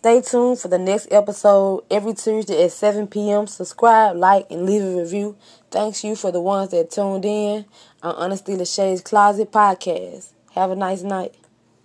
Stay tuned for the next episode every Tuesday at 7 p.m. Subscribe, like, and leave a review. Thanks you for the ones that tuned in on Honesty Lachey's Closet podcast. Have a nice night.